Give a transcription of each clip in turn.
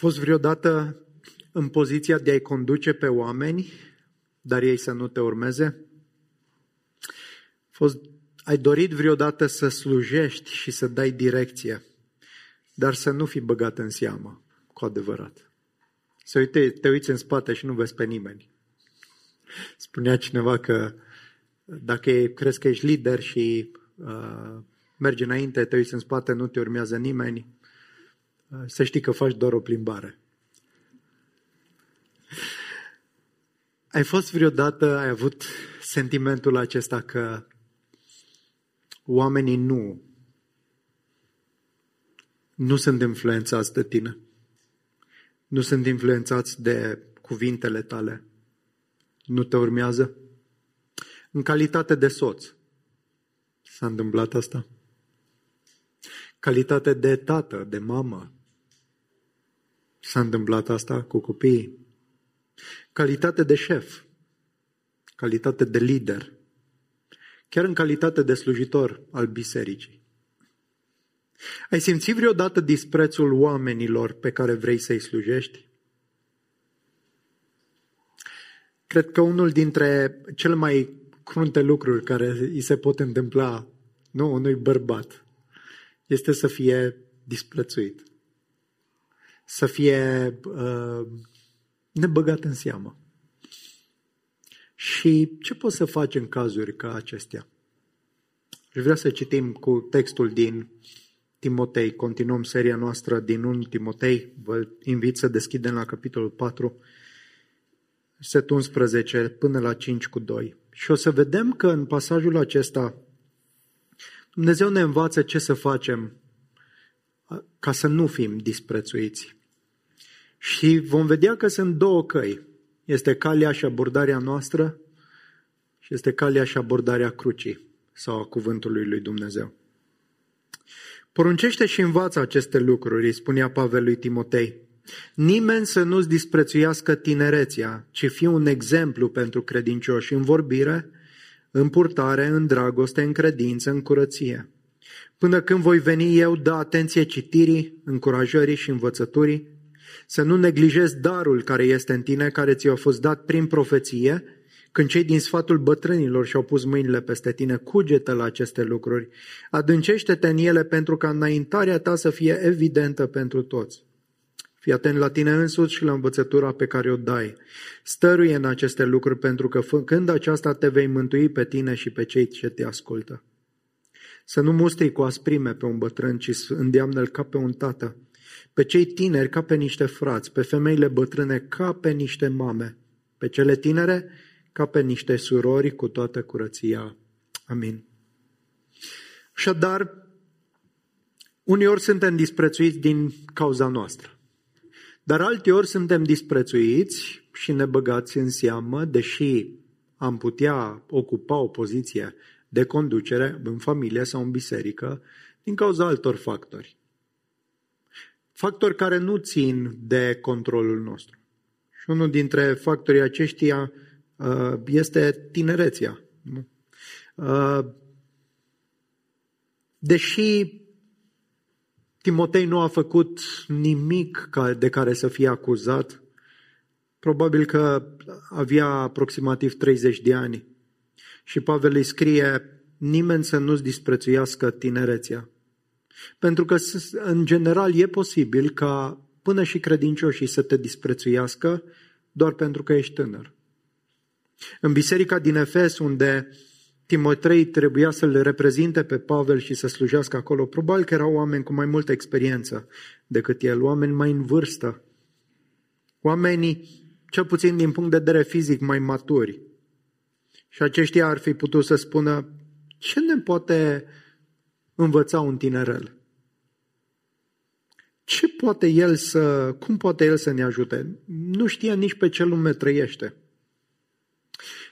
Ai fost vreodată în poziția de a-i conduce pe oameni, dar ei să nu te urmeze? Fost, ai dorit vreodată să slujești și să dai direcție, dar să nu fii băgat în seamă, cu adevărat. Să uite, te uiți în spate și nu vezi pe nimeni. Spunea cineva că dacă crezi că ești lider și uh, mergi înainte, te uiți în spate, nu te urmează nimeni, uh, să știi că faci doar o plimbare. Ai fost vreodată, ai avut sentimentul acesta că oamenii nu nu sunt influențați de tine. Nu sunt influențați de cuvintele tale. Nu te urmează? În calitate de soț. S-a întâmplat asta? Calitate de tată, de mamă. S-a întâmplat asta cu copiii. Calitate de șef. Calitate de lider. Chiar în calitate de slujitor al bisericii. Ai simțit vreodată disprețul oamenilor pe care vrei să-i slujești? Cred că unul dintre cele mai crunte lucruri care îi se pot întâmpla nu, unui bărbat este să fie disprețuit. Să fie uh, nebăgat în seamă. Și ce poți să faci în cazuri ca acestea? Și vreau să citim cu textul din Timotei. Continuăm seria noastră din 1 Timotei. Vă invit să deschidem la capitolul 4, set 11 până la 5 cu 2. Și o să vedem că în pasajul acesta Dumnezeu ne învață ce să facem ca să nu fim disprețuiți. Și vom vedea că sunt două căi. Este calea și abordarea noastră și este calea și abordarea crucii sau a cuvântului lui Dumnezeu. Poruncește și învață aceste lucruri, îi spunea Pavel lui Timotei. Nimeni să nu-ți disprețuiască tinerețea, ci fie un exemplu pentru credincioși în vorbire, în purtare, în dragoste, în credință, în curăție. Până când voi veni eu, dă atenție citirii, încurajării și învățăturii, să nu neglijezi darul care este în tine, care ți-a fost dat prin profeție, când cei din sfatul bătrânilor și-au pus mâinile peste tine, cugetă la aceste lucruri, adâncește-te în ele pentru ca înaintarea ta să fie evidentă pentru toți. Fii atent la tine însuți și la învățătura pe care o dai. Stăruie în aceste lucruri pentru că când aceasta te vei mântui pe tine și pe cei ce te ascultă. Să nu mustri cu asprime pe un bătrân, ci îndeamnă-l ca pe un tată. Pe cei tineri ca pe niște frați, pe femeile bătrâne ca pe niște mame, pe cele tinere ca pe niște surori cu toată curăția. Amin. Așadar, uneori suntem disprețuiți din cauza noastră. Dar alteori suntem disprețuiți și ne băgați în seamă, deși am putea ocupa o poziție de conducere în familie sau în biserică, din cauza altor factori. Factori care nu țin de controlul nostru. Și unul dintre factorii aceștia uh, este tinerețea. Uh, deși Timotei nu a făcut nimic de care să fie acuzat. Probabil că avea aproximativ 30 de ani. Și Pavel îi scrie, nimeni să nu-ți disprețuiască tinerețea. Pentru că, în general, e posibil ca până și credincioșii să te disprețuiască doar pentru că ești tânăr. În biserica din Efes, unde Timotei trebuia să le reprezinte pe Pavel și să slujească acolo. Probabil că erau oameni cu mai multă experiență decât el, oameni mai în vârstă, oamenii, cel puțin din punct de vedere fizic, mai maturi. Și aceștia ar fi putut să spună, ce ne poate învăța un tinerel? Ce poate el să, cum poate el să ne ajute? Nu știa nici pe ce lume trăiește.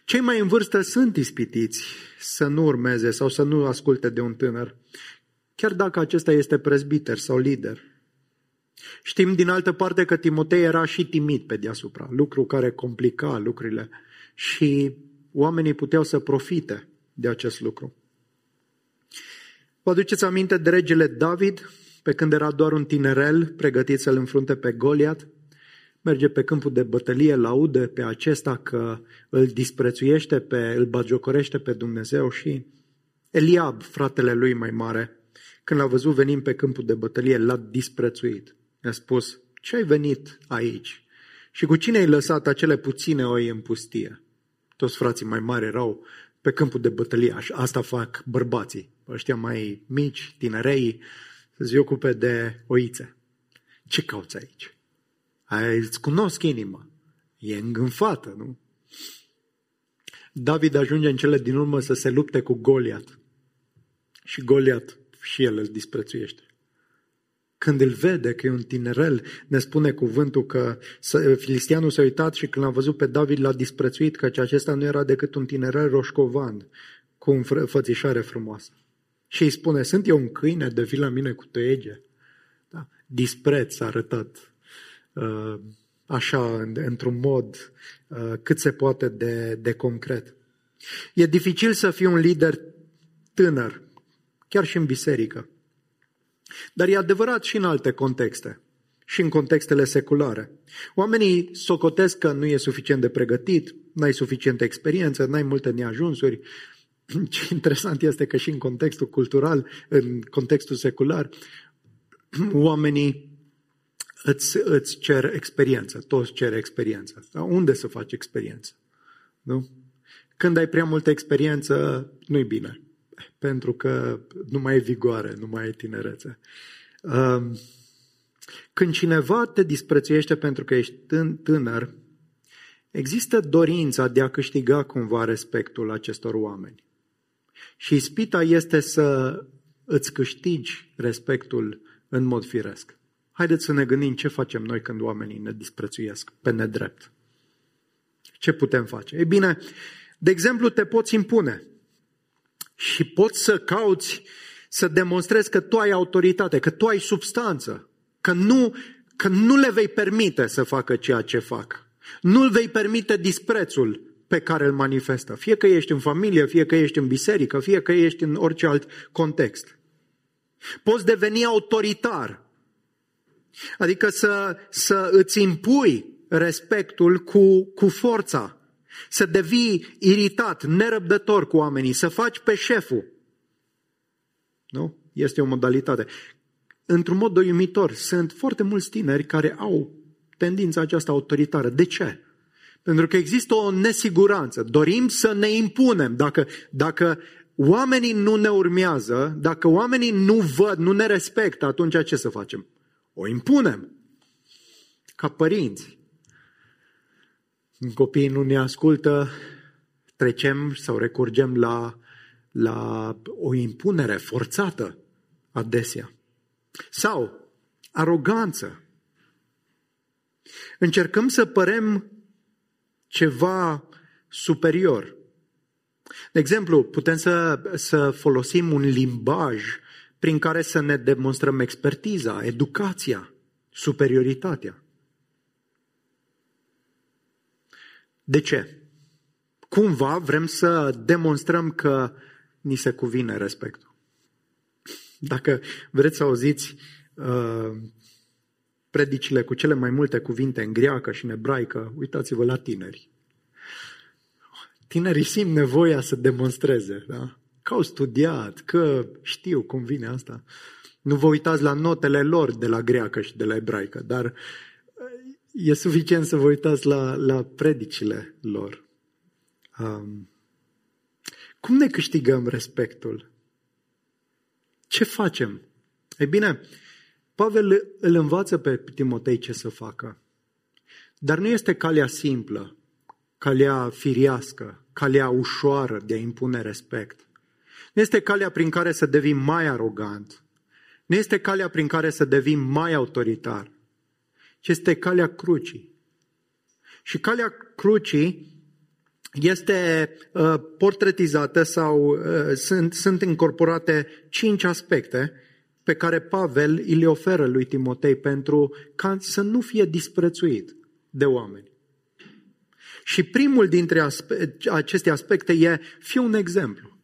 Cei mai în vârstă sunt ispitiți să nu urmeze sau să nu asculte de un tânăr, chiar dacă acesta este prezbiter sau lider. Știm din altă parte că Timotei era și timid pe deasupra, lucru care complica lucrurile și oamenii puteau să profite de acest lucru. Vă aduceți aminte de regele David, pe când era doar un tinerel pregătit să-l înfrunte pe Goliat, merge pe câmpul de bătălie, laude pe acesta că îl disprețuiește, pe, îl bagiocorește pe Dumnezeu și Eliab, fratele lui mai mare, când l-a văzut venind pe câmpul de bătălie, l-a disprețuit. I-a spus, ce ai venit aici? Și cu cine ai lăsat acele puține oi în pustie? Toți frații mai mari erau pe câmpul de bătălie. Asta fac bărbații. Ăștia mai mici, tinerei, să se ocupe de oițe. Ce cauți aici? Ai, îți cunosc inima. E îngânfată, nu? David ajunge în cele din urmă să se lupte cu Goliat. Și Goliat și el îl disprețuiește. Când îl vede că e un tinerel, ne spune cuvântul că filistianul s-a uitat și când l-a văzut pe David l-a disprețuit, că acesta nu era decât un tinerel roșcovan cu un fățișare frumoasă. Și îi spune, sunt eu un câine de vii la mine cu tăiege? Da? Dispreț a arătat uh, așa, într-un mod uh, cât se poate de, de concret. E dificil să fii un lider tânăr, chiar și în biserică. Dar e adevărat și în alte contexte, și în contextele seculare. Oamenii socotesc că nu e suficient de pregătit, n-ai suficientă experiență, n-ai multe neajunsuri. Ce interesant este că și în contextul cultural, în contextul secular, oamenii îți, îți cer experiență, toți cer experiență. Dar unde să faci experiență? Nu? Când ai prea multă experiență, nu-i bine pentru că nu mai e vigoare, nu mai e tinerețe. Um, când cineva te disprețuiește pentru că ești tânăr, există dorința de a câștiga cumva respectul acestor oameni. Și ispita este să îți câștigi respectul în mod firesc. Haideți să ne gândim ce facem noi când oamenii ne disprețuiesc pe nedrept. Ce putem face? Ei bine, de exemplu, te poți impune și poți să cauți să demonstrezi că tu ai autoritate, că tu ai substanță, că nu, că nu le vei permite să facă ceea ce fac. Nu îl vei permite disprețul pe care îl manifestă. Fie că ești în familie, fie că ești în biserică, fie că ești în orice alt context. Poți deveni autoritar. Adică să, să îți impui respectul cu, cu forța să devii iritat, nerăbdător cu oamenii, să faci pe șeful. Nu? Este o modalitate. Într-un mod doiumitor, sunt foarte mulți tineri care au tendința aceasta autoritară. De ce? Pentru că există o nesiguranță. Dorim să ne impunem. Dacă, dacă oamenii nu ne urmează, dacă oamenii nu văd, nu ne respectă, atunci ce să facem? O impunem. Ca părinți. Copiii nu ne ascultă, trecem sau recurgem la, la o impunere forțată adesea. Sau aroganță. Încercăm să părem ceva superior. De exemplu, putem să, să folosim un limbaj prin care să ne demonstrăm expertiza, educația, superioritatea. De ce? Cumva vrem să demonstrăm că ni se cuvine respectul. Dacă vreți să auziți uh, predicile cu cele mai multe cuvinte în greacă și în ebraică, uitați-vă la tineri. Tinerii simt nevoia să demonstreze, da? că au studiat, că știu cum vine asta. Nu vă uitați la notele lor de la greacă și de la ebraică, dar e suficient să vă uitați la, la predicile lor. Um, cum ne câștigăm respectul? Ce facem? Ei bine, Pavel îl învață pe Timotei ce să facă. Dar nu este calea simplă, calea firiască, calea ușoară de a impune respect. Nu este calea prin care să devii mai arogant. Nu este calea prin care să devii mai autoritar ci este calea crucii. Și calea crucii este uh, portretizată sau uh, sunt, sunt incorporate cinci aspecte pe care Pavel îi le oferă lui Timotei pentru ca să nu fie disprețuit de oameni. Și primul dintre aspe- aceste aspecte e fi un exemplu.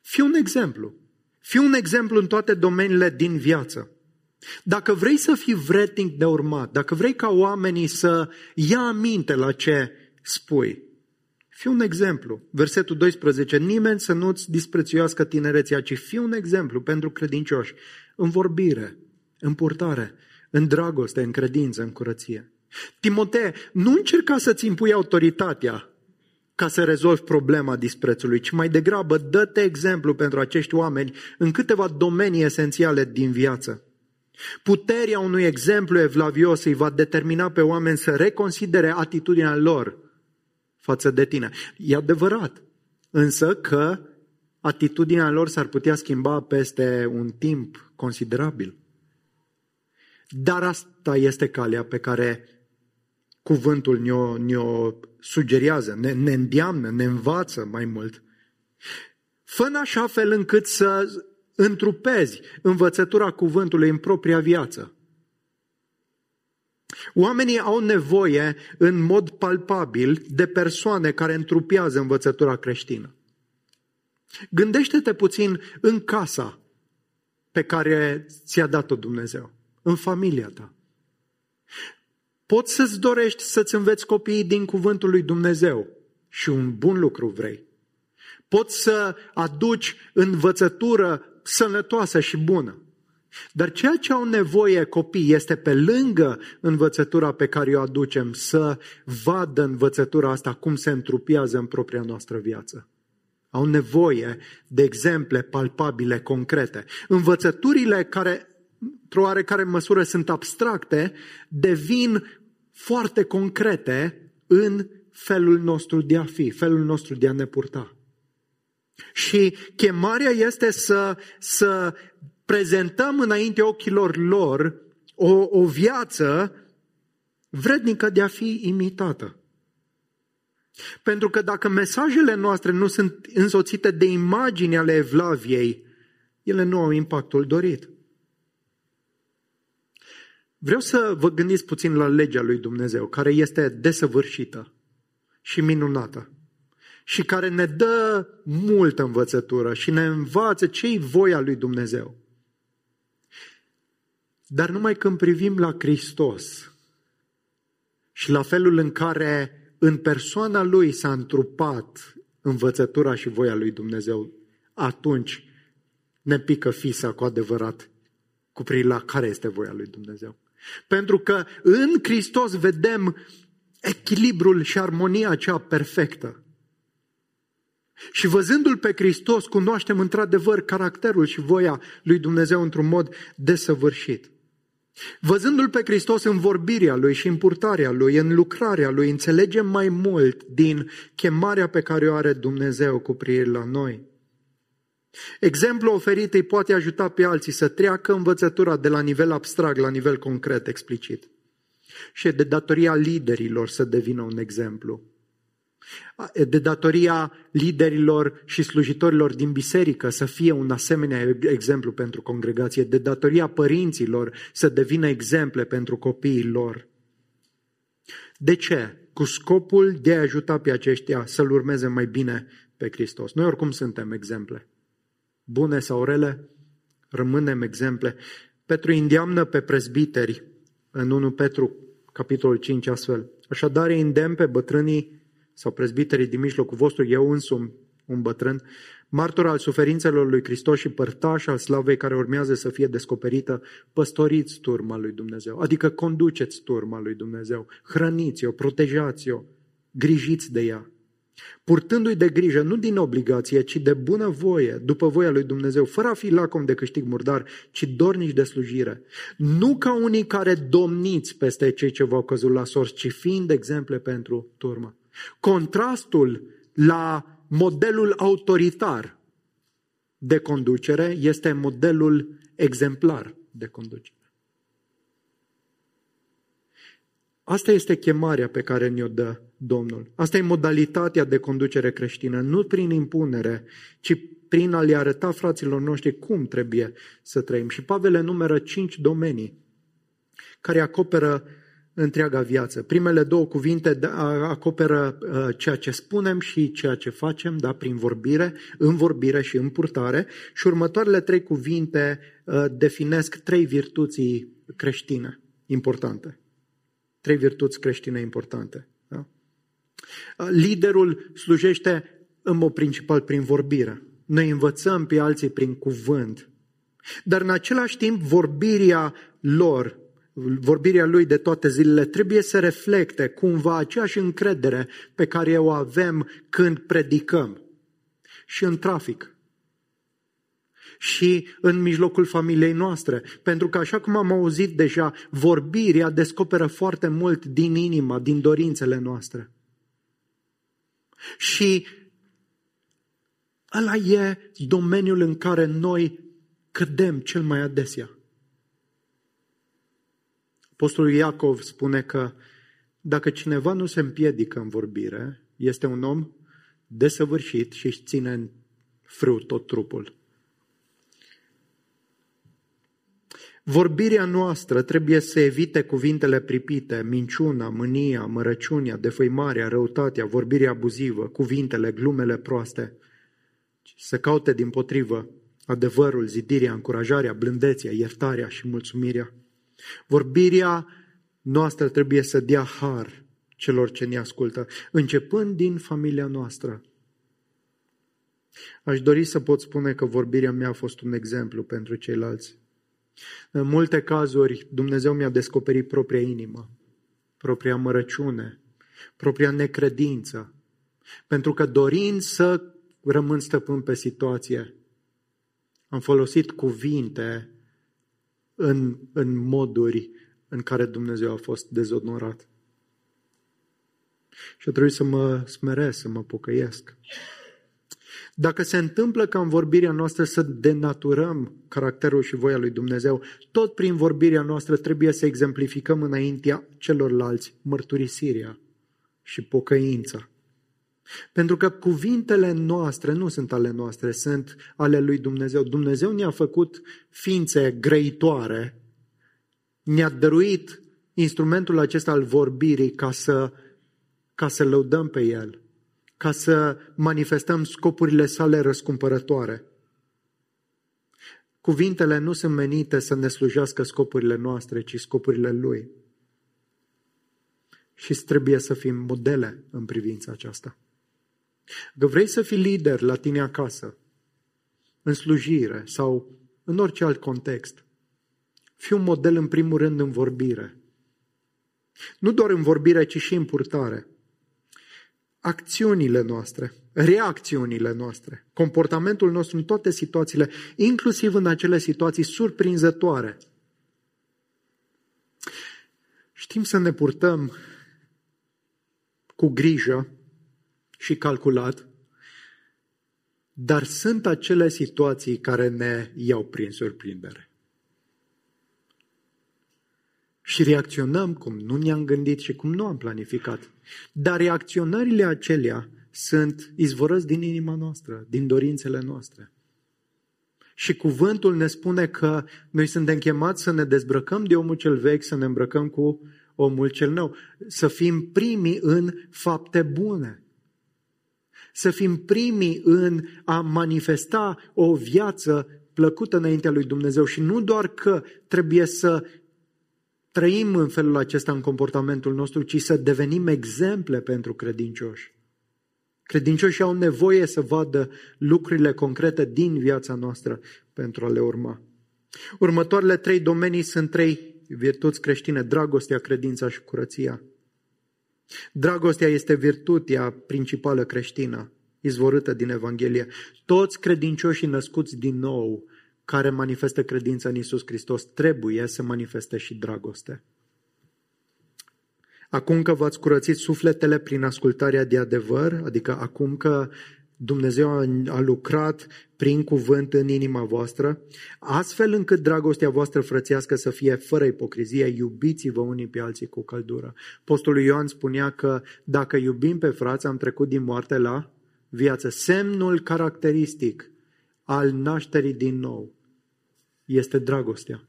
Fi un exemplu. Fii un exemplu în toate domeniile din viață. Dacă vrei să fii vretnic de urmat, dacă vrei ca oamenii să ia aminte la ce spui, fii un exemplu. Versetul 12. Nimeni să nu-ți disprețuiască tinerețea, ci fii un exemplu pentru credincioși în vorbire, în purtare, în dragoste, în credință, în curăție. Timotee, nu încerca să-ți impui autoritatea ca să rezolvi problema disprețului, ci mai degrabă dă-te exemplu pentru acești oameni în câteva domenii esențiale din viață. Puterea unui exemplu evlavios îi va determina pe oameni să reconsidere atitudinea lor față de tine. E adevărat, însă că atitudinea lor s-ar putea schimba peste un timp considerabil. Dar asta este calea pe care cuvântul ne-o, ne-o sugerează, ne, ne îndeamnă, ne învață mai mult. Fă în așa fel încât să întrupezi învățătura cuvântului în propria viață. Oamenii au nevoie în mod palpabil de persoane care întrupează învățătura creștină. Gândește-te puțin în casa pe care ți-a dat-o Dumnezeu, în familia ta. Poți să-ți dorești să-ți înveți copiii din cuvântul lui Dumnezeu și un bun lucru vrei. Poți să aduci învățătură sănătoasă și bună. Dar ceea ce au nevoie copii este pe lângă învățătura pe care o aducem să vadă învățătura asta cum se întrupiază în propria noastră viață. Au nevoie de exemple palpabile, concrete. Învățăturile care, într-o oarecare măsură, sunt abstracte, devin foarte concrete în felul nostru de a fi, felul nostru de a ne purta. Și chemarea este să, să prezentăm înainte ochilor lor o, o viață vrednică de a fi imitată. Pentru că dacă mesajele noastre nu sunt însoțite de imagini ale Evlaviei, ele nu au impactul dorit. Vreau să vă gândiți puțin la legea lui Dumnezeu, care este desăvârșită și minunată și care ne dă multă învățătură și ne învață ce-i voia lui Dumnezeu. Dar numai când privim la Hristos și la felul în care în persoana lui s-a întrupat învățătura și voia lui Dumnezeu, atunci ne pică fisa cu adevărat cu la care este voia lui Dumnezeu. Pentru că în Hristos vedem echilibrul și armonia cea perfectă. Și văzându-L pe Hristos, cunoaștem într-adevăr caracterul și voia lui Dumnezeu într-un mod desăvârșit. Văzându-L pe Hristos în vorbirea Lui și în purtarea Lui, în lucrarea Lui, înțelegem mai mult din chemarea pe care o are Dumnezeu cu privire la noi. Exemplul oferit îi poate ajuta pe alții să treacă învățătura de la nivel abstract la nivel concret, explicit. Și e de datoria liderilor să devină un exemplu. E de datoria liderilor și slujitorilor din biserică să fie un asemenea exemplu pentru congregație, de datoria părinților să devină exemple pentru copiii lor. De ce? Cu scopul de a ajuta pe aceștia să-L urmeze mai bine pe Hristos. Noi oricum suntem exemple. Bune sau rele, rămânem exemple. Petru îndeamnă pe prezbiteri în 1 Petru, capitolul 5, astfel. Așadar, îndemn pe bătrânii sau prezbiterii din mijlocul vostru, eu însumi, un bătrân, martor al suferințelor lui Hristos și părtaș al slavei care urmează să fie descoperită, păstoriți turma lui Dumnezeu, adică conduceți turma lui Dumnezeu, hrăniți-o, protejați-o, grijiți de ea, purtându-i de grijă, nu din obligație, ci de bună voie, după voia lui Dumnezeu, fără a fi lacom de câștig murdar, ci dornici de slujire. Nu ca unii care domniți peste cei ce v-au căzut la sorți, ci fiind exemple pentru turmă. Contrastul la modelul autoritar de conducere este modelul exemplar de conducere. Asta este chemarea pe care ne-o dă Domnul. Asta e modalitatea de conducere creștină, nu prin impunere, ci prin a le arăta fraților noștri cum trebuie să trăim. Și Pavel enumeră cinci domenii care acoperă întreaga viață. Primele două cuvinte da, acoperă uh, ceea ce spunem și ceea ce facem, da, prin vorbire, în vorbire și în purtare, și următoarele trei cuvinte uh, definesc trei virtuți creștine importante. Trei virtuți creștine importante. Da? Uh, liderul slujește în mod principal prin vorbire. Noi învățăm pe alții prin cuvânt. Dar în același timp vorbirea lor vorbirea lui de toate zilele trebuie să reflecte cumva aceeași încredere pe care o avem când predicăm și în trafic și în mijlocul familiei noastre. Pentru că, așa cum am auzit deja, vorbirea descoperă foarte mult din inima, din dorințele noastre. Și ăla e domeniul în care noi cădem cel mai adesea. Apostolul Iacov spune că dacă cineva nu se împiedică în vorbire, este un om desăvârșit și își ține în frâu tot trupul. Vorbirea noastră trebuie să evite cuvintele pripite, minciuna, mânia, mărăciunea, defăimarea, răutatea, vorbirea abuzivă, cuvintele, glumele proaste. Să caute din potrivă adevărul, zidirea, încurajarea, blândețea, iertarea și mulțumirea. Vorbirea noastră trebuie să dea har celor ce ne ascultă, începând din familia noastră. Aș dori să pot spune că vorbirea mea a fost un exemplu pentru ceilalți. În multe cazuri, Dumnezeu mi-a descoperit propria inimă, propria mărăciune, propria necredință, pentru că dorind să rămân stăpân pe situație, am folosit cuvinte în, în moduri în care Dumnezeu a fost dezonorat. Și a trebuit să mă smeresc, să mă pocăiesc. Dacă se întâmplă ca în vorbirea noastră să denaturăm caracterul și voia lui Dumnezeu, tot prin vorbirea noastră trebuie să exemplificăm înaintea celorlalți mărturisirea și pocăința. Pentru că cuvintele noastre nu sunt ale noastre, sunt ale lui Dumnezeu. Dumnezeu ne-a făcut ființe grăitoare, ne-a dăruit instrumentul acesta al vorbirii ca să, ca să lăudăm pe el, ca să manifestăm scopurile sale răscumpărătoare. Cuvintele nu sunt menite să ne slujească scopurile noastre, ci scopurile Lui. Și trebuie să fim modele în privința aceasta. Că vrei să fii lider la tine acasă, în slujire sau în orice alt context, fii un model în primul rând în vorbire. Nu doar în vorbire, ci și în purtare. Acțiunile noastre, reacțiunile noastre, comportamentul nostru în toate situațiile, inclusiv în acele situații surprinzătoare. Știm să ne purtăm cu grijă și calculat, dar sunt acele situații care ne iau prin surprindere. Și reacționăm cum nu ne-am gândit și cum nu am planificat. Dar reacționările acelea sunt izvorăți din inima noastră, din dorințele noastre. Și cuvântul ne spune că noi suntem chemați să ne dezbrăcăm de omul cel vechi, să ne îmbrăcăm cu omul cel nou, să fim primii în fapte bune să fim primii în a manifesta o viață plăcută înaintea lui Dumnezeu și nu doar că trebuie să trăim în felul acesta în comportamentul nostru, ci să devenim exemple pentru credincioși. Credincioșii au nevoie să vadă lucrurile concrete din viața noastră pentru a le urma. Următoarele trei domenii sunt trei virtuți creștine, dragostea, credința și curăția. Dragostea este virtutea principală creștină, izvorâtă din Evanghelie. Toți credincioșii născuți din nou, care manifestă credința în Isus Hristos, trebuie să manifeste și dragoste. Acum că v-ați curățit sufletele prin ascultarea de adevăr, adică acum că Dumnezeu a lucrat prin cuvânt în inima voastră, astfel încât dragostea voastră frățească să fie fără ipocrizie, iubiți-vă unii pe alții cu căldură. Postolul Ioan spunea că dacă iubim pe frați, am trecut din moarte la viață. Semnul caracteristic al nașterii din nou este dragostea.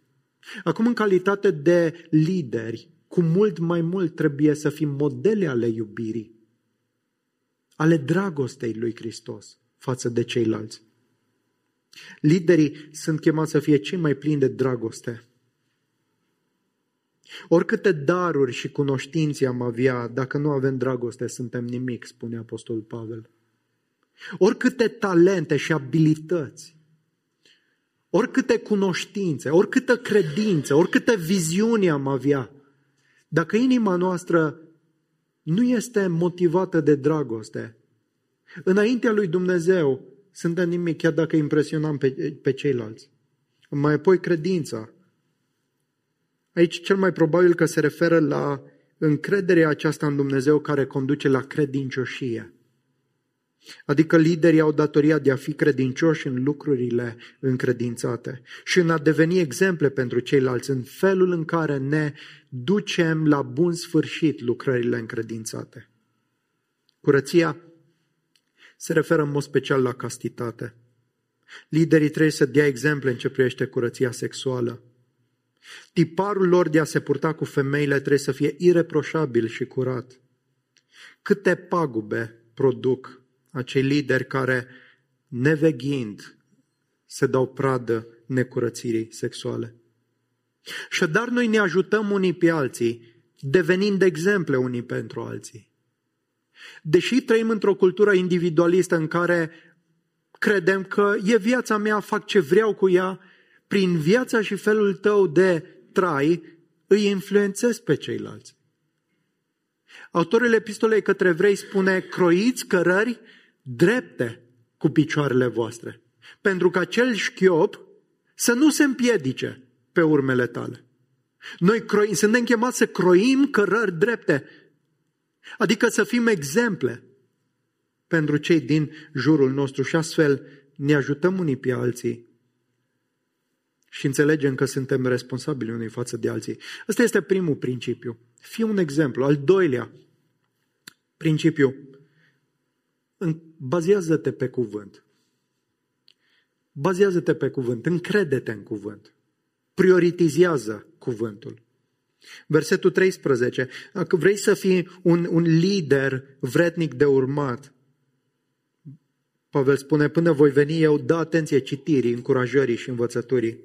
Acum, în calitate de lideri, cu mult mai mult trebuie să fim modele ale iubirii, ale dragostei lui Hristos față de ceilalți. Liderii sunt chemați să fie cei mai plini de dragoste. Oricâte daruri și cunoștințe am avea, dacă nu avem dragoste, suntem nimic, spune Apostolul Pavel. Oricâte talente și abilități, oricâte cunoștințe, oricâtă credință, oricâte viziuni am avea, dacă inima noastră nu este motivată de dragoste, înaintea lui Dumnezeu suntem nimic, chiar dacă impresionăm pe, pe ceilalți. Mai apoi credința. Aici cel mai probabil că se referă la încrederea aceasta în Dumnezeu care conduce la credincioșie. Adică liderii au datoria de a fi credincioși în lucrurile încredințate și în a deveni exemple pentru ceilalți în felul în care ne ducem la bun sfârșit lucrările încredințate. Curăția se referă în mod special la castitate. Liderii trebuie să dea exemple în ce privește curăția sexuală. Tiparul lor de a se purta cu femeile trebuie să fie ireproșabil și curat. Câte pagube produc acei lideri care, neveghind, se dau pradă necurățirii sexuale. Și dar noi ne ajutăm unii pe alții, devenind exemple unii pentru alții. Deși trăim într-o cultură individualistă în care credem că e viața mea, fac ce vreau cu ea, prin viața și felul tău de trai, îi influențez pe ceilalți. Autorul epistolei către vrei spune, croiți cărări drepte cu picioarele voastre, pentru că acel șchiop să nu se împiedice pe urmele tale. Noi croim, suntem chemați să croim cărări drepte, adică să fim exemple pentru cei din jurul nostru și astfel ne ajutăm unii pe alții și înțelegem că suntem responsabili unii față de alții. Ăsta este primul principiu. Fii un exemplu. Al doilea principiu. Bazează-te pe cuvânt. Bazează-te pe cuvânt. Încrede-te în cuvânt. Prioritizează cuvântul. Versetul 13. Dacă vrei să fii un, un lider vrednic de urmat, Pavel spune, până voi veni eu, dă atenție citirii, încurajării și învățăturii.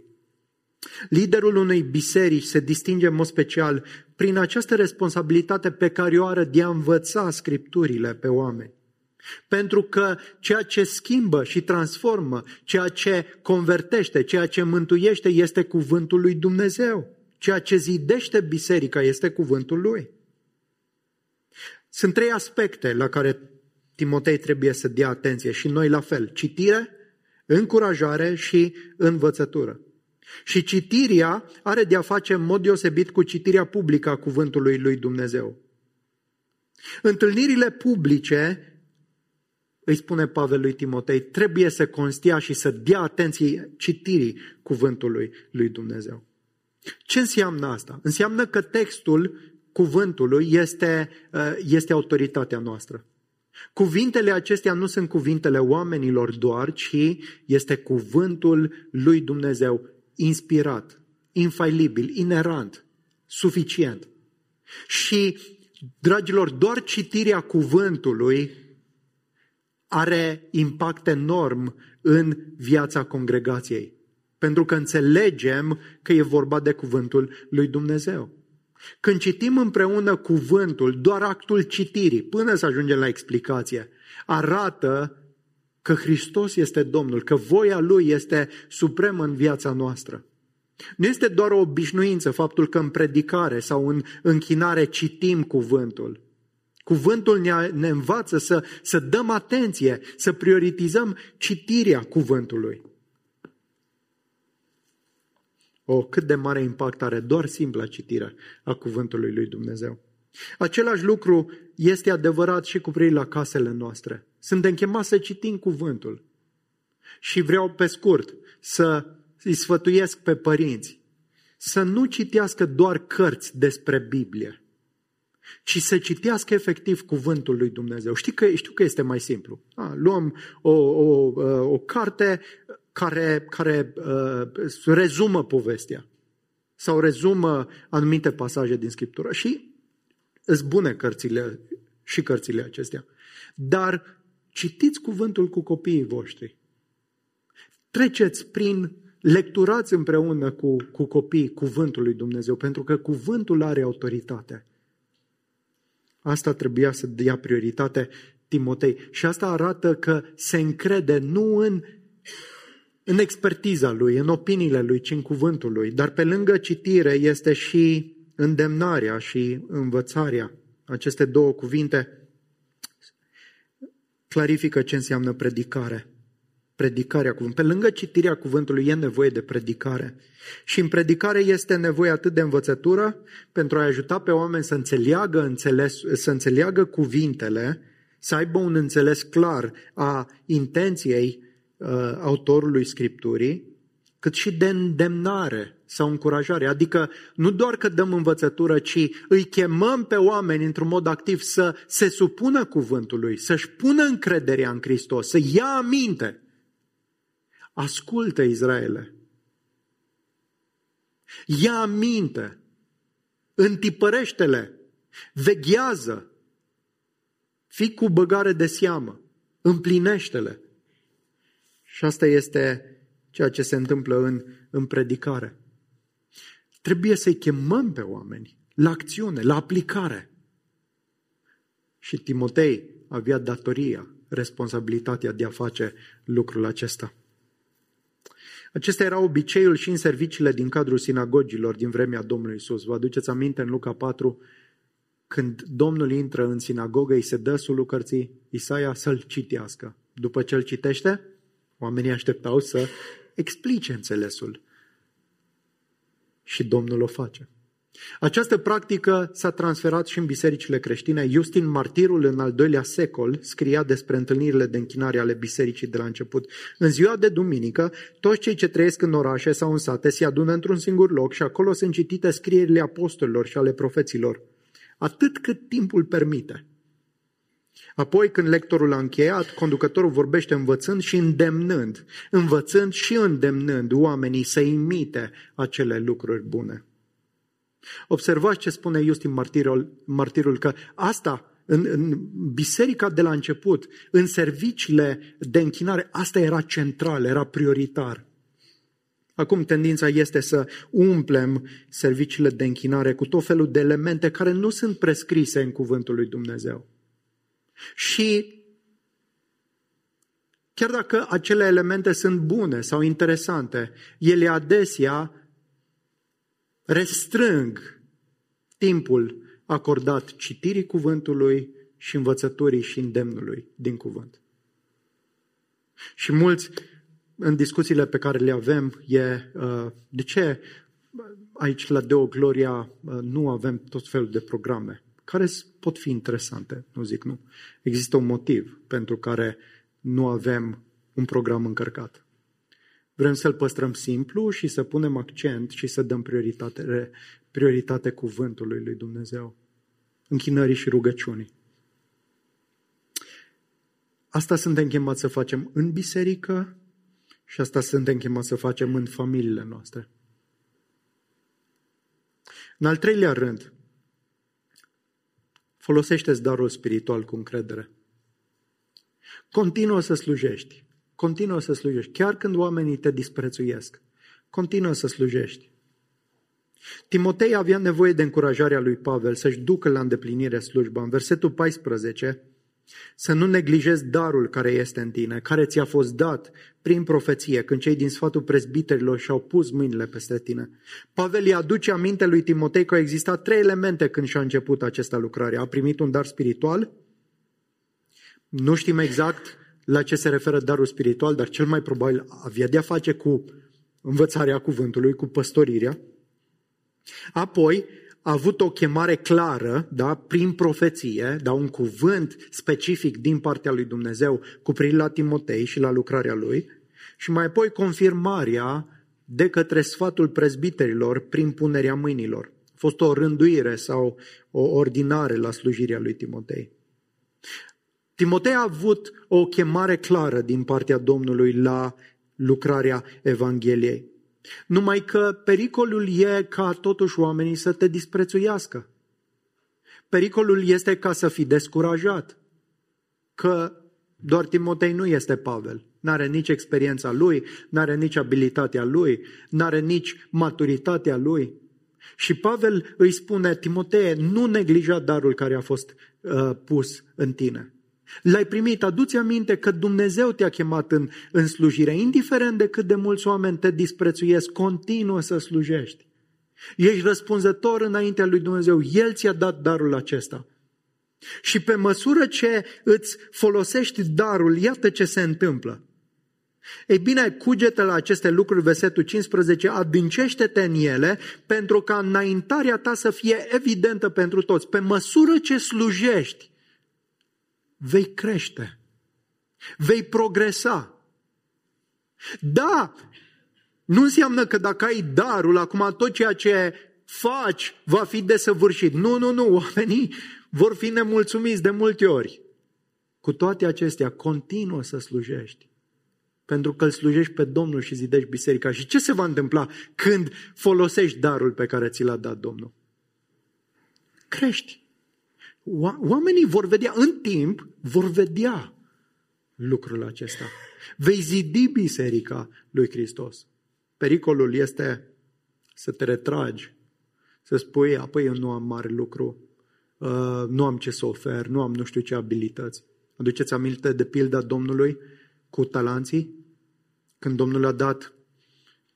Liderul unei biserici se distinge în mod special prin această responsabilitate pe care o are de a învăța scripturile pe oameni. Pentru că ceea ce schimbă și transformă, ceea ce convertește, ceea ce mântuiește este cuvântul lui Dumnezeu. Ceea ce zidește biserica este cuvântul lui. Sunt trei aspecte la care Timotei trebuie să dea atenție și noi la fel. Citire, încurajare și învățătură. Și citirea are de a face în mod deosebit cu citirea publică a cuvântului lui Dumnezeu. Întâlnirile publice, îi spune Pavel lui Timotei, trebuie să constia și să dea atenție citirii cuvântului lui Dumnezeu. Ce înseamnă asta? Înseamnă că textul cuvântului este, uh, este autoritatea noastră. Cuvintele acestea nu sunt cuvintele oamenilor doar, ci este cuvântul lui Dumnezeu, inspirat, infailibil, inerant, suficient. Și, dragilor, doar citirea cuvântului are impact enorm în viața congregației. Pentru că înțelegem că e vorba de cuvântul lui Dumnezeu. Când citim împreună cuvântul, doar actul citirii, până să ajungem la explicație, arată că Hristos este Domnul, că voia Lui este supremă în viața noastră. Nu este doar o obișnuință faptul că în predicare sau în închinare citim cuvântul. Cuvântul ne, ne învață să, să dăm atenție, să prioritizăm citirea cuvântului. O, cât de mare impact are doar simpla citire a cuvântului lui Dumnezeu. Același lucru este adevărat și cu privire la casele noastre. Suntem chemați să citim cuvântul. Și vreau pe scurt să îi sfătuiesc pe părinți să nu citească doar cărți despre Biblie, ci să citească efectiv cuvântul lui Dumnezeu. Știi că, știu că este mai simplu. A, luăm o, o, o carte care, care uh, rezumă povestea. sau rezumă anumite pasaje din Scriptură și îs bune cărțile și cărțile acestea. Dar citiți cuvântul cu copiii voștri. Treceți prin, lecturați împreună cu, cu copiii cuvântul lui Dumnezeu, pentru că cuvântul are autoritate. Asta trebuia să dea prioritate Timotei. Și asta arată că se încrede nu în, în expertiza lui, în opiniile lui, ci în cuvântul lui. Dar pe lângă citire este și îndemnarea și învățarea. Aceste două cuvinte clarifică ce înseamnă predicare. Predicarea cuvântului. Pe lângă citirea cuvântului e nevoie de predicare. Și în predicare este nevoie atât de învățătură pentru a ajuta pe oameni să înțeleagă, înțeles, să înțeleagă cuvintele, să aibă un înțeles clar a intenției uh, autorului Scripturii, cât și de îndemnare sau încurajare. Adică nu doar că dăm învățătură, ci îi chemăm pe oameni într-un mod activ să se supună cuvântului, să-și pună încrederea în Hristos, să ia aminte. Ascultă, Israele. Ia aminte. Întipărește-le. Veghează. Fii cu băgare de seamă. Împlinește-le. Și asta este ceea ce se întâmplă în, în predicare. Trebuie să-i chemăm pe oameni la acțiune, la aplicare. Și Timotei avea datoria, responsabilitatea de a face lucrul acesta. Acesta era obiceiul și în serviciile din cadrul sinagogilor din vremea Domnului Isus. Vă aduceți aminte în Luca 4, când Domnul intră în sinagogă, îi se dă sulul cărții Isaia să-l citească. După ce îl citește, oamenii așteptau să explice înțelesul. Și Domnul o face. Această practică s-a transferat și în bisericile creștine. Justin Martirul, în al doilea secol, scria despre întâlnirile de închinare ale bisericii de la început. În ziua de duminică, toți cei ce trăiesc în orașe sau în sate se adună într-un singur loc și acolo sunt citite scrierile apostolilor și ale profeților. Atât cât timpul permite. Apoi, când lectorul a încheiat, conducătorul vorbește învățând și îndemnând, învățând și îndemnând oamenii să imite acele lucruri bune. Observați ce spune Justin Martirul, Martirul că asta, în, în biserica de la început, în serviciile de închinare, asta era central, era prioritar. Acum tendința este să umplem serviciile de închinare cu tot felul de elemente care nu sunt prescrise în cuvântul lui Dumnezeu. Și chiar dacă acele elemente sunt bune sau interesante, ele adesea restrâng timpul acordat citirii cuvântului și învățăturii și îndemnului din cuvânt. Și mulți, în discuțiile pe care le avem, e uh, de ce aici la Deo Gloria uh, nu avem tot felul de programe care pot fi interesante, nu zic nu. Există un motiv pentru care nu avem un program încărcat. Vrem să-l păstrăm simplu și să punem accent și să dăm prioritate, prioritate cuvântului lui Dumnezeu, închinării și rugăciunii. Asta suntem chemați să facem în biserică și asta suntem chemați să facem în familiile noastre. În al treilea rând, Folosește-ți darul spiritual cu încredere. Continuă să slujești. Continuă să slujești. Chiar când oamenii te disprețuiesc. Continuă să slujești. Timotei avea nevoie de încurajarea lui Pavel să-și ducă la îndeplinire slujba. În versetul 14 să nu neglijezi darul care este în tine, care ți-a fost dat prin profeție, când cei din sfatul prezbiterilor și-au pus mâinile peste tine. Pavel îi aduce aminte lui Timotei că au existat trei elemente când și-a început acesta lucrare. A primit un dar spiritual, nu știm exact la ce se referă darul spiritual, dar cel mai probabil avea de-a face cu învățarea cuvântului, cu păstorirea. Apoi, a avut o chemare clară, da, prin profeție, da, un cuvânt specific din partea lui Dumnezeu cu privire la Timotei și la lucrarea lui, și mai apoi confirmarea de către sfatul prezbiterilor prin punerea mâinilor. A fost o rânduire sau o ordinare la slujirea lui Timotei. Timotei a avut o chemare clară din partea Domnului la lucrarea Evangheliei. Numai că pericolul e ca totuși oamenii să te disprețuiască. Pericolul este ca să fii descurajat. Că doar Timotei nu este Pavel. N-are nici experiența lui, n-are nici abilitatea lui, n-are nici maturitatea lui. Și Pavel îi spune, Timotee, nu neglija darul care a fost uh, pus în tine. L-ai primit, aduți aminte că Dumnezeu te-a chemat în, în slujire, indiferent de cât de mulți oameni te disprețuiesc, continuă să slujești. Ești răspunzător înaintea lui Dumnezeu, El ți-a dat darul acesta. Și pe măsură ce îți folosești darul, iată ce se întâmplă. Ei bine, cugete la aceste lucruri, versetul 15, adâncește-te în ele pentru ca înaintarea ta să fie evidentă pentru toți. Pe măsură ce slujești, vei crește, vei progresa. Da, nu înseamnă că dacă ai darul, acum tot ceea ce faci va fi desăvârșit. Nu, nu, nu, oamenii vor fi nemulțumiți de multe ori. Cu toate acestea, continuă să slujești. Pentru că îl slujești pe Domnul și zidești biserica. Și ce se va întâmpla când folosești darul pe care ți l-a dat Domnul? Crești. Oamenii vor vedea, în timp, vor vedea lucrul acesta. Vei zidi biserica lui Hristos. Pericolul este să te retragi, să spui, apoi eu nu am mare lucru, uh, nu am ce să ofer, nu am nu știu ce abilități. Aduceți aminte de pilda Domnului cu talanții? Când Domnul a dat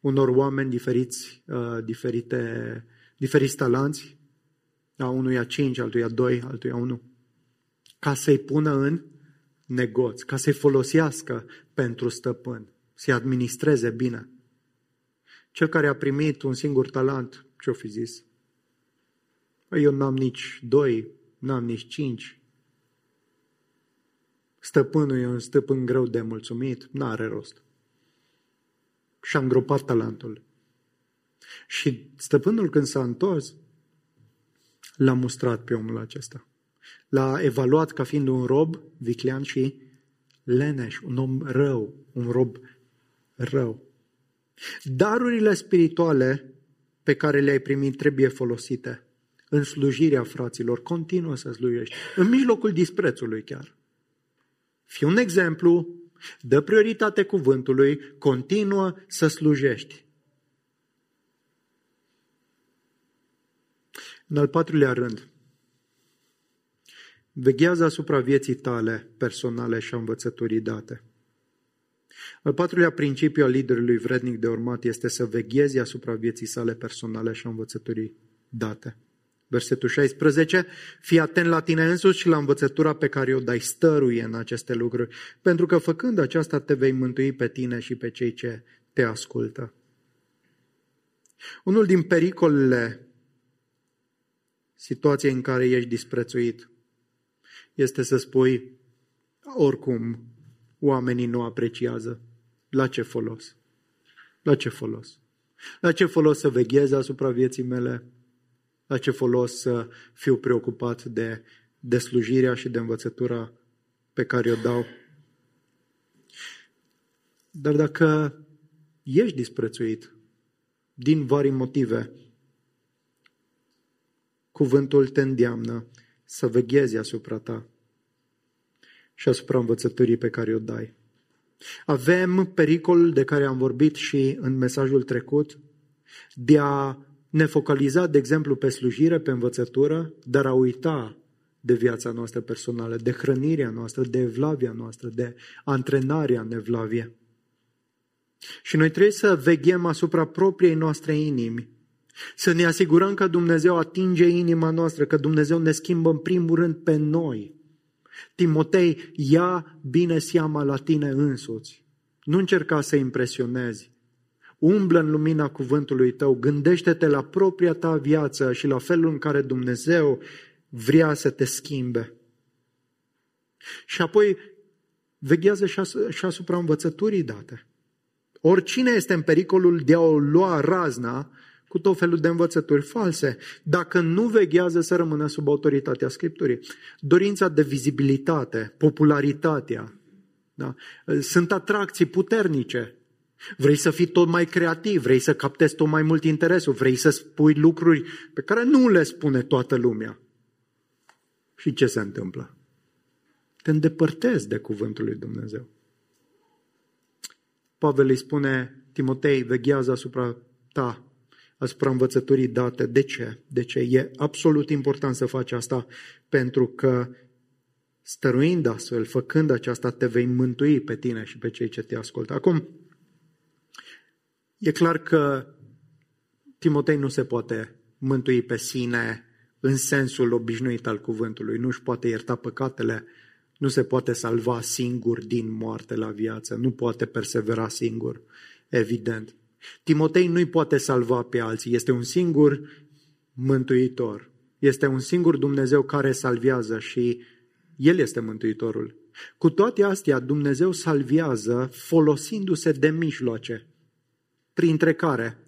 unor oameni diferiți, uh, diferite, diferiți talanți, a unuia cinci, altuia doi, altuia unu, ca să-i pună în negoț, ca să-i folosească pentru stăpân, să-i administreze bine. Cel care a primit un singur talent, ce-o fi zis? Păi eu n-am nici doi, n-am nici cinci. Stăpânul e un stăpân greu de mulțumit, n-are rost. Și-a îngropat talentul. Și stăpânul când s-a întors, l-a mustrat pe omul acesta. L-a evaluat ca fiind un rob viclean și leneș, un om rău, un rob rău. Darurile spirituale pe care le-ai primit trebuie folosite în slujirea fraților. Continuă să slujești, în mijlocul disprețului chiar. Fii un exemplu, dă prioritate cuvântului, continuă să slujești. În al patrulea rând, veghează asupra vieții tale personale și a învățăturii date. Al patrulea principiu al liderului vrednic de urmat este să veghezi asupra vieții sale personale și a învățăturii date. Versetul 16, fii atent la tine însuși și la învățătura pe care o dai, stăruie în aceste lucruri, pentru că făcând aceasta te vei mântui pe tine și pe cei ce te ascultă. Unul din pericolele situației în care ești disprețuit este să spui, oricum, oamenii nu apreciază. La ce folos? La ce folos? La ce folos să veghez asupra vieții mele? La ce folos să fiu preocupat de, de slujirea și de învățătura pe care o dau? Dar dacă ești disprețuit din vari motive, cuvântul te îndeamnă să veghezi asupra ta și asupra învățăturii pe care o dai. Avem pericolul de care am vorbit și în mesajul trecut, de a ne focaliza, de exemplu, pe slujire, pe învățătură, dar a uita de viața noastră personală, de hrănirea noastră, de evlavia noastră, de antrenarea în evlavie. Și noi trebuie să veghem asupra propriei noastre inimi, să ne asigurăm că Dumnezeu atinge inima noastră, că Dumnezeu ne schimbă în primul rând pe noi. Timotei, ia bine seama la tine însuți. Nu încerca să impresionezi. Umblă în lumina cuvântului tău, gândește-te la propria ta viață și la felul în care Dumnezeu vrea să te schimbe. Și apoi veghează și asupra învățăturii date. Oricine este în pericolul de a o lua razna cu tot felul de învățături false, dacă nu veghează să rămână sub autoritatea Scripturii. Dorința de vizibilitate, popularitatea, da? sunt atracții puternice Vrei să fii tot mai creativ, vrei să captezi tot mai mult interesul, vrei să spui lucruri pe care nu le spune toată lumea. Și ce se întâmplă? Te îndepărtezi de cuvântul lui Dumnezeu. Pavel îi spune, Timotei, veghează asupra ta, asupra învățăturii date. De ce? De ce? E absolut important să faci asta, pentru că stăruind astfel, făcând aceasta, te vei mântui pe tine și pe cei ce te ascultă. Acum, e clar că Timotei nu se poate mântui pe sine în sensul obișnuit al cuvântului, nu își poate ierta păcatele, nu se poate salva singur din moarte la viață, nu poate persevera singur, evident. Timotei nu-i poate salva pe alții, este un singur mântuitor. Este un singur Dumnezeu care salvează și El este mântuitorul. Cu toate astea, Dumnezeu salvează folosindu-se de mijloace, printre care?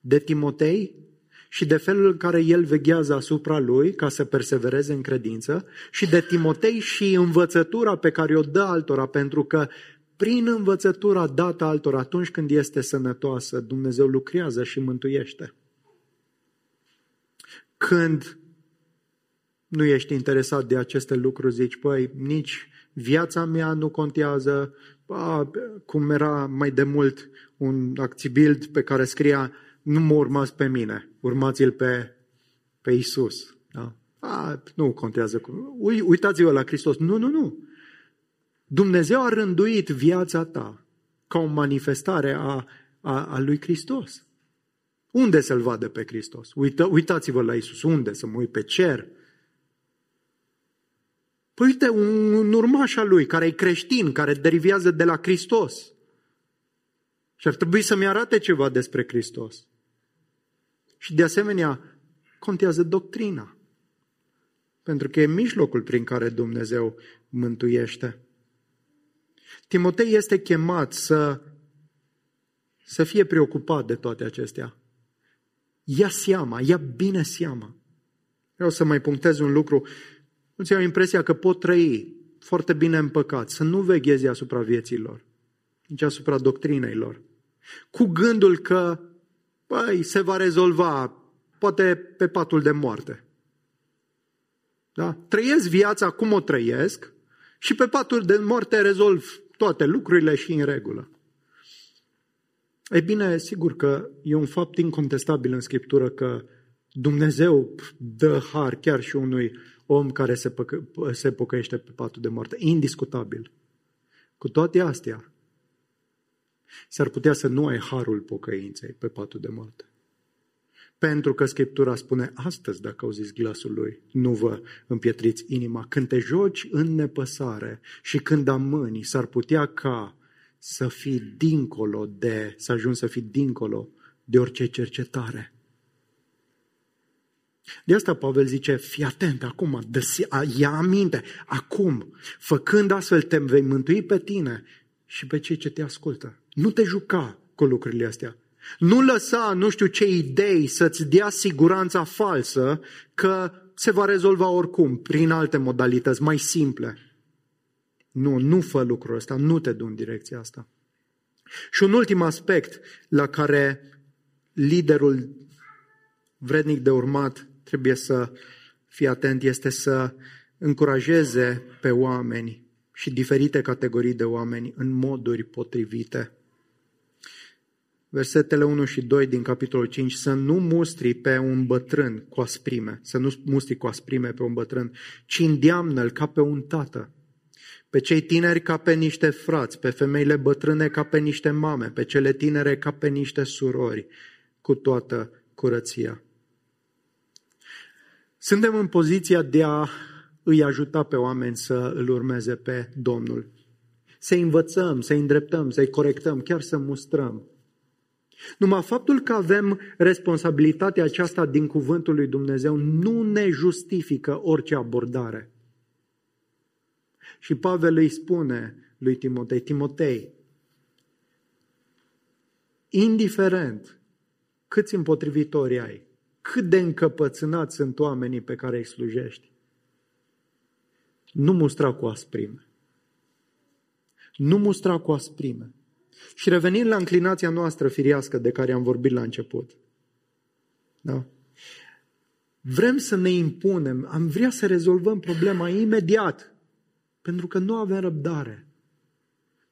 De Timotei? Și de felul în care el veghează asupra lui ca să persevereze în credință? Și de Timotei și învățătura pe care o dă altora, pentru că prin învățătura dată altora atunci când este sănătoasă, Dumnezeu lucrează și mântuiește. Când nu ești interesat de aceste lucruri, zici, păi, nici viața mea nu contează, a, cum era mai de mult un acțibild pe care scria nu mă urmați pe mine, urmați-l pe, pe Isus. Da? A, nu contează. Cum. Uitați-vă la Hristos. Nu, nu, nu. Dumnezeu a rânduit viața ta ca o manifestare a, a, a lui Hristos. Unde să-L vadă pe Hristos? Uită, uitați-vă la Isus. Unde? Să mă uit pe cer? Păi uite, un, un urmaș al lui, care e creștin, care derivează de la Hristos. Și ar trebui să-mi arate ceva despre Hristos. Și de asemenea, contează doctrina. Pentru că e mijlocul prin care Dumnezeu mântuiește. Timotei este chemat să, să fie preocupat de toate acestea. Ia seama, ia bine seama. Vreau să mai punctez un lucru. Nu-ți au impresia că pot trăi foarte bine în păcat, să nu veghezi asupra vieților, nici asupra doctrinei lor. Cu gândul că Păi, se va rezolva, poate pe patul de moarte. Da? Trăiesc viața cum o trăiesc și pe patul de moarte rezolv toate lucrurile și în regulă. Ei bine, sigur că e un fapt incontestabil în Scriptură că Dumnezeu dă har chiar și unui om care se, păcă, se pocăiește pe patul de moarte. Indiscutabil. Cu toate astea, S-ar putea să nu ai harul pocăinței pe patul de moarte. Pentru că Scriptura spune astăzi, dacă auziți glasul lui, nu vă împietriți inima. Când te joci în nepăsare și când amâni, s-ar putea ca să fii dincolo de, să ajungi să fii dincolo de orice cercetare. De asta Pavel zice, fii atent acum, ia aminte, acum, făcând astfel te vei mântui pe tine și pe cei ce te ascultă. Nu te juca cu lucrurile astea. Nu lăsa nu știu ce idei să-ți dea siguranța falsă că se va rezolva oricum prin alte modalități mai simple. Nu, nu fă lucrul ăsta, nu te du în direcția asta. Și un ultim aspect la care liderul vrednic de urmat trebuie să fie atent este să încurajeze pe oameni și diferite categorii de oameni în moduri potrivite versetele 1 și 2 din capitolul 5, să nu mustri pe un bătrân cu asprime, să nu mustri cu asprime pe un bătrân, ci îndeamnă-l ca pe un tată. Pe cei tineri ca pe niște frați, pe femeile bătrâne ca pe niște mame, pe cele tinere ca pe niște surori, cu toată curăția. Suntem în poziția de a îi ajuta pe oameni să îl urmeze pe Domnul. Să-i învățăm, să-i îndreptăm, să-i corectăm, chiar să mustrăm. Numai faptul că avem responsabilitatea aceasta din cuvântul lui Dumnezeu nu ne justifică orice abordare. Și Pavel îi spune lui Timotei, Timotei, indiferent câți împotrivitori ai, cât de încăpățânați sunt oamenii pe care îi slujești, nu mustra cu asprime. Nu mustra cu asprime. Și revenind la înclinația noastră firiască de care am vorbit la început. Da? Vrem să ne impunem, am vrea să rezolvăm problema imediat, pentru că nu avem răbdare.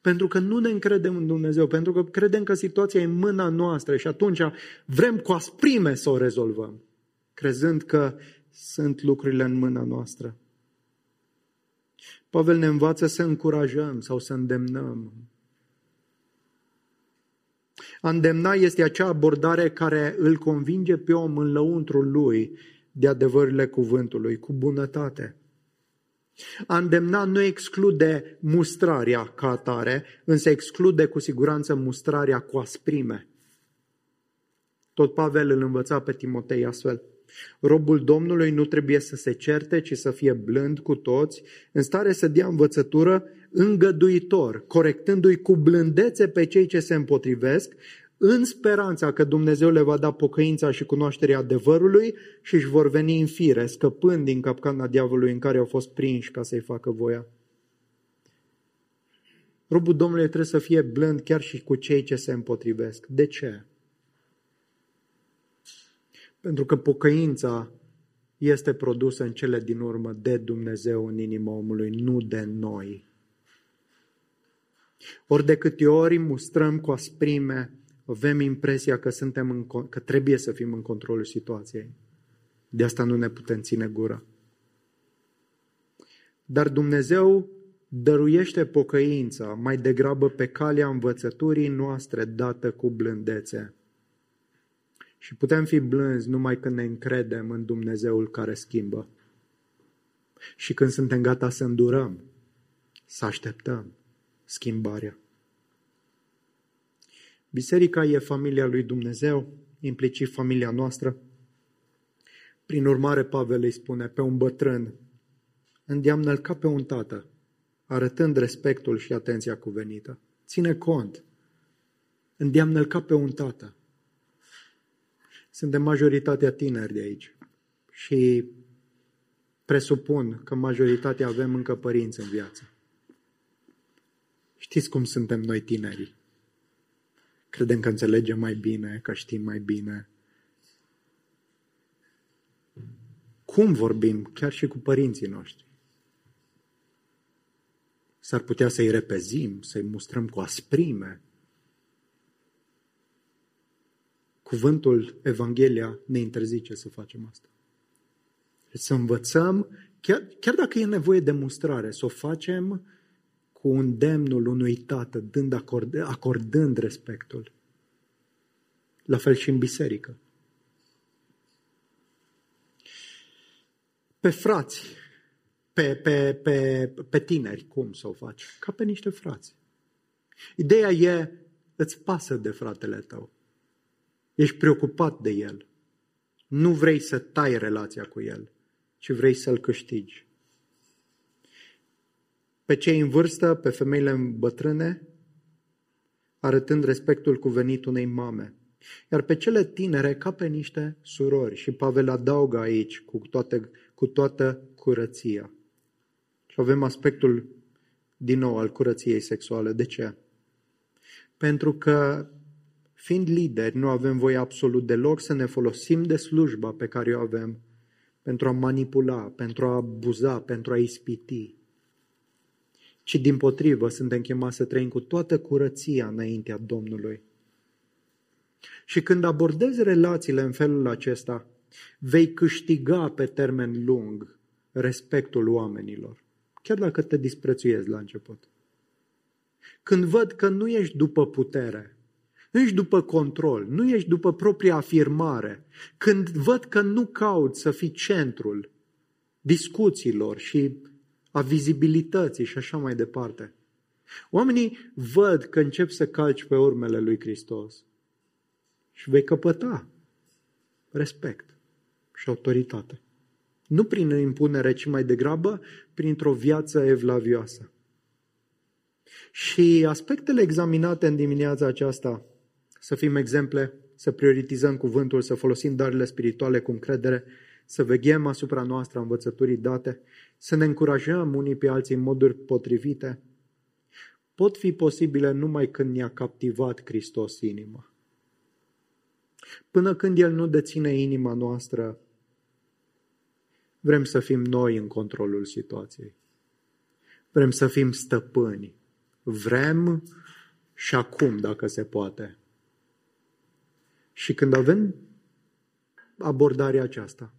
Pentru că nu ne încredem în Dumnezeu, pentru că credem că situația e în mâna noastră și atunci vrem cu asprime să o rezolvăm, crezând că sunt lucrurile în mâna noastră. Pavel ne învață să încurajăm sau să îndemnăm. A îndemna este acea abordare care îl convinge pe om în lăuntrul lui de adevărurile cuvântului, cu bunătate. A îndemna nu exclude mustrarea ca atare, însă exclude cu siguranță mustrarea cu asprime. Tot Pavel îl învăța pe Timotei astfel. Robul Domnului nu trebuie să se certe, ci să fie blând cu toți, în stare să dea învățătură îngăduitor, corectându-i cu blândețe pe cei ce se împotrivesc, în speranța că Dumnezeu le va da pocăința și cunoașterea adevărului și își vor veni în fire, scăpând din capcana diavolului în care au fost prinși ca să-i facă voia. Robul Domnului trebuie să fie blând chiar și cu cei ce se împotrivesc. De ce? Pentru că pocăința este produsă în cele din urmă de Dumnezeu în inima omului, nu de noi. Ori de câte ori mustrăm cu asprime, avem impresia că, suntem în, că trebuie să fim în controlul situației. De asta nu ne putem ține gura. Dar Dumnezeu dăruiește pocăința mai degrabă pe calea învățăturii noastre dată cu blândețe. Și putem fi blânzi numai când ne încredem în Dumnezeul care schimbă. Și când suntem gata să îndurăm, să așteptăm schimbarea. Biserica e familia lui Dumnezeu, implicit familia noastră. Prin urmare, Pavel îi spune pe un bătrân, îndeamnă-l ca pe un tată, arătând respectul și atenția cuvenită. Ține cont, îndeamnă-l ca pe un tată. Suntem majoritatea tineri de aici și presupun că majoritatea avem încă părinți în viață. Știți cum suntem noi tinerii? Credem că înțelegem mai bine, că știm mai bine. Cum vorbim chiar și cu părinții noștri? S-ar putea să-i repezim, să-i mustrăm cu asprime. Cuvântul Evanghelia ne interzice să facem asta. Deci să învățăm, chiar, chiar dacă e nevoie de mustrare, să o facem cu un demnul unui tată, dând acord, acordând respectul. La fel și în biserică. Pe frați, pe, pe, pe, pe tineri, cum să o faci? Ca pe niște frați. Ideea e, îți pasă de fratele tău. Ești preocupat de el. Nu vrei să tai relația cu el, ci vrei să-l câștigi pe cei în vârstă, pe femeile bătrâne, arătând respectul cuvenit unei mame. Iar pe cele tinere ca pe niște surori. Și Pavel adaugă aici cu, toate, cu toată curăția. Și avem aspectul din nou al curăției sexuale. De ce? Pentru că fiind lideri, nu avem voie absolut deloc să ne folosim de slujba pe care o avem pentru a manipula, pentru a abuza, pentru a ispiti ci din potrivă suntem chemați să trăim cu toată curăția înaintea Domnului. Și când abordezi relațiile în felul acesta, vei câștiga pe termen lung respectul oamenilor, chiar dacă te disprețuiezi la început. Când văd că nu ești după putere, nu ești după control, nu ești după propria afirmare, când văd că nu cauți să fii centrul discuțiilor și a vizibilității și așa mai departe. Oamenii văd că încep să calci pe urmele lui Hristos și vei căpăta respect și autoritate. Nu prin impunere, ci mai degrabă printr-o viață evlavioasă. Și aspectele examinate în dimineața aceasta, să fim exemple, să prioritizăm cuvântul, să folosim darurile spirituale cu încredere, să veghem asupra noastră învățăturii date, să ne încurajăm unii pe alții în moduri potrivite. pot fi posibile numai când ne-a captivat Hristos inima. Până când El nu deține inima noastră, vrem să fim noi în controlul situației. Vrem să fim stăpâni. Vrem și acum, dacă se poate. Și când avem abordarea aceasta,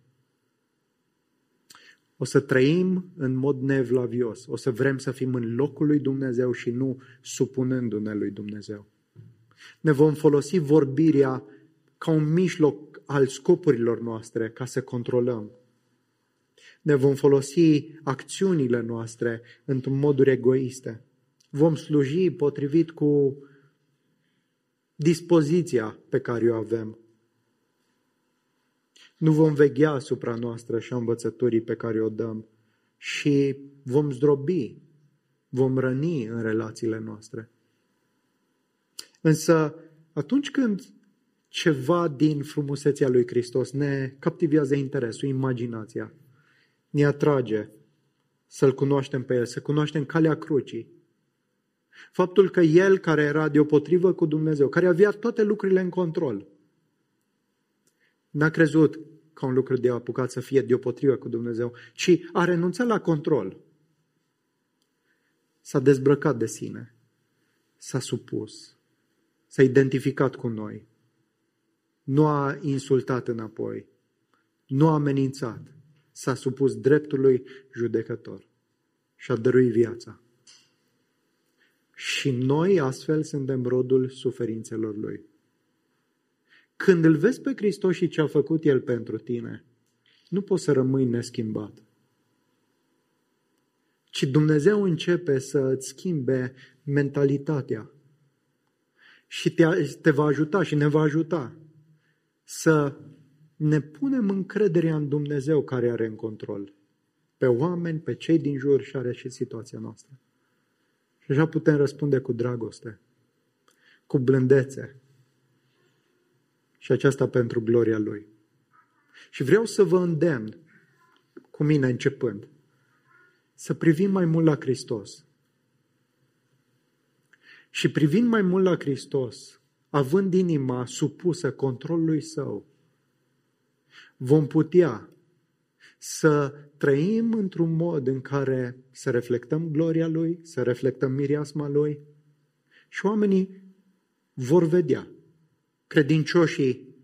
o să trăim în mod nevlavios, o să vrem să fim în locul lui Dumnezeu și nu supunându-ne lui Dumnezeu. Ne vom folosi vorbirea ca un mijloc al scopurilor noastre ca să controlăm. Ne vom folosi acțiunile noastre într-un moduri egoiste. Vom sluji potrivit cu dispoziția pe care o avem. Nu vom veghea asupra noastră și a învățăturii pe care o dăm și vom zdrobi, vom răni în relațiile noastre. Însă, atunci când ceva din frumusețea lui Hristos ne captivează interesul, imaginația, ne atrage să-L cunoaștem pe El, să cunoaștem calea crucii, Faptul că el, care era deopotrivă cu Dumnezeu, care avea toate lucrurile în control, n-a crezut ca un lucru de apucat să fie deopotrivă cu Dumnezeu, ci a renunțat la control. S-a dezbrăcat de sine, s-a supus, s-a identificat cu noi, nu a insultat înapoi, nu a amenințat, s-a supus dreptului judecător și a dăruit viața. Și noi astfel suntem rodul suferințelor Lui. Când îl vezi pe Hristos și ce a făcut El pentru tine, nu poți să rămâi neschimbat. Ci Dumnezeu începe să îți schimbe mentalitatea și te, te va ajuta și ne va ajuta să ne punem încrederea în Dumnezeu care are în control. Pe oameni, pe cei din jur și are și situația noastră. Și așa putem răspunde cu dragoste, cu blândețe. Și aceasta pentru gloria Lui. Și vreau să vă îndemn, cu mine începând, să privim mai mult la Hristos. Și privind mai mult la Hristos, având inima supusă controlului Său, vom putea să trăim într-un mod în care să reflectăm gloria Lui, să reflectăm miriasma Lui și oamenii vor vedea. Credincioșii,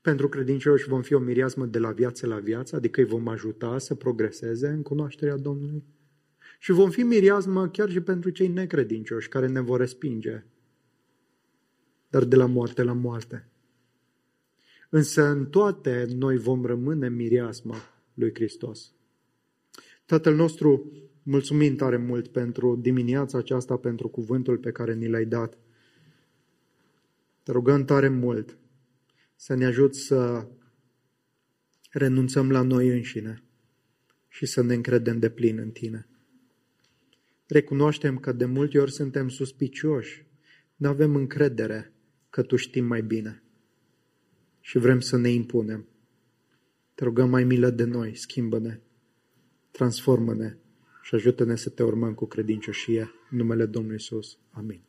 pentru credincioși vom fi o miriasmă de la viață la viață, adică îi vom ajuta să progreseze în cunoașterea Domnului. Și vom fi miriasmă chiar și pentru cei necredincioși care ne vor respinge, dar de la moarte la moarte. Însă în toate noi vom rămâne miriasmă lui Hristos. Tatăl nostru, mulțumim tare mult pentru dimineața aceasta, pentru cuvântul pe care ni l-ai dat. Te rugăm tare mult să ne ajut să renunțăm la noi înșine și să ne încredem de plin în Tine. Recunoaștem că de multe ori suntem suspicioși, nu avem încredere că Tu știi mai bine și vrem să ne impunem. Te rugăm mai milă de noi, schimbă-ne, transformă-ne și ajută-ne să te urmăm cu credincioșie în numele Domnului Isus. Amin.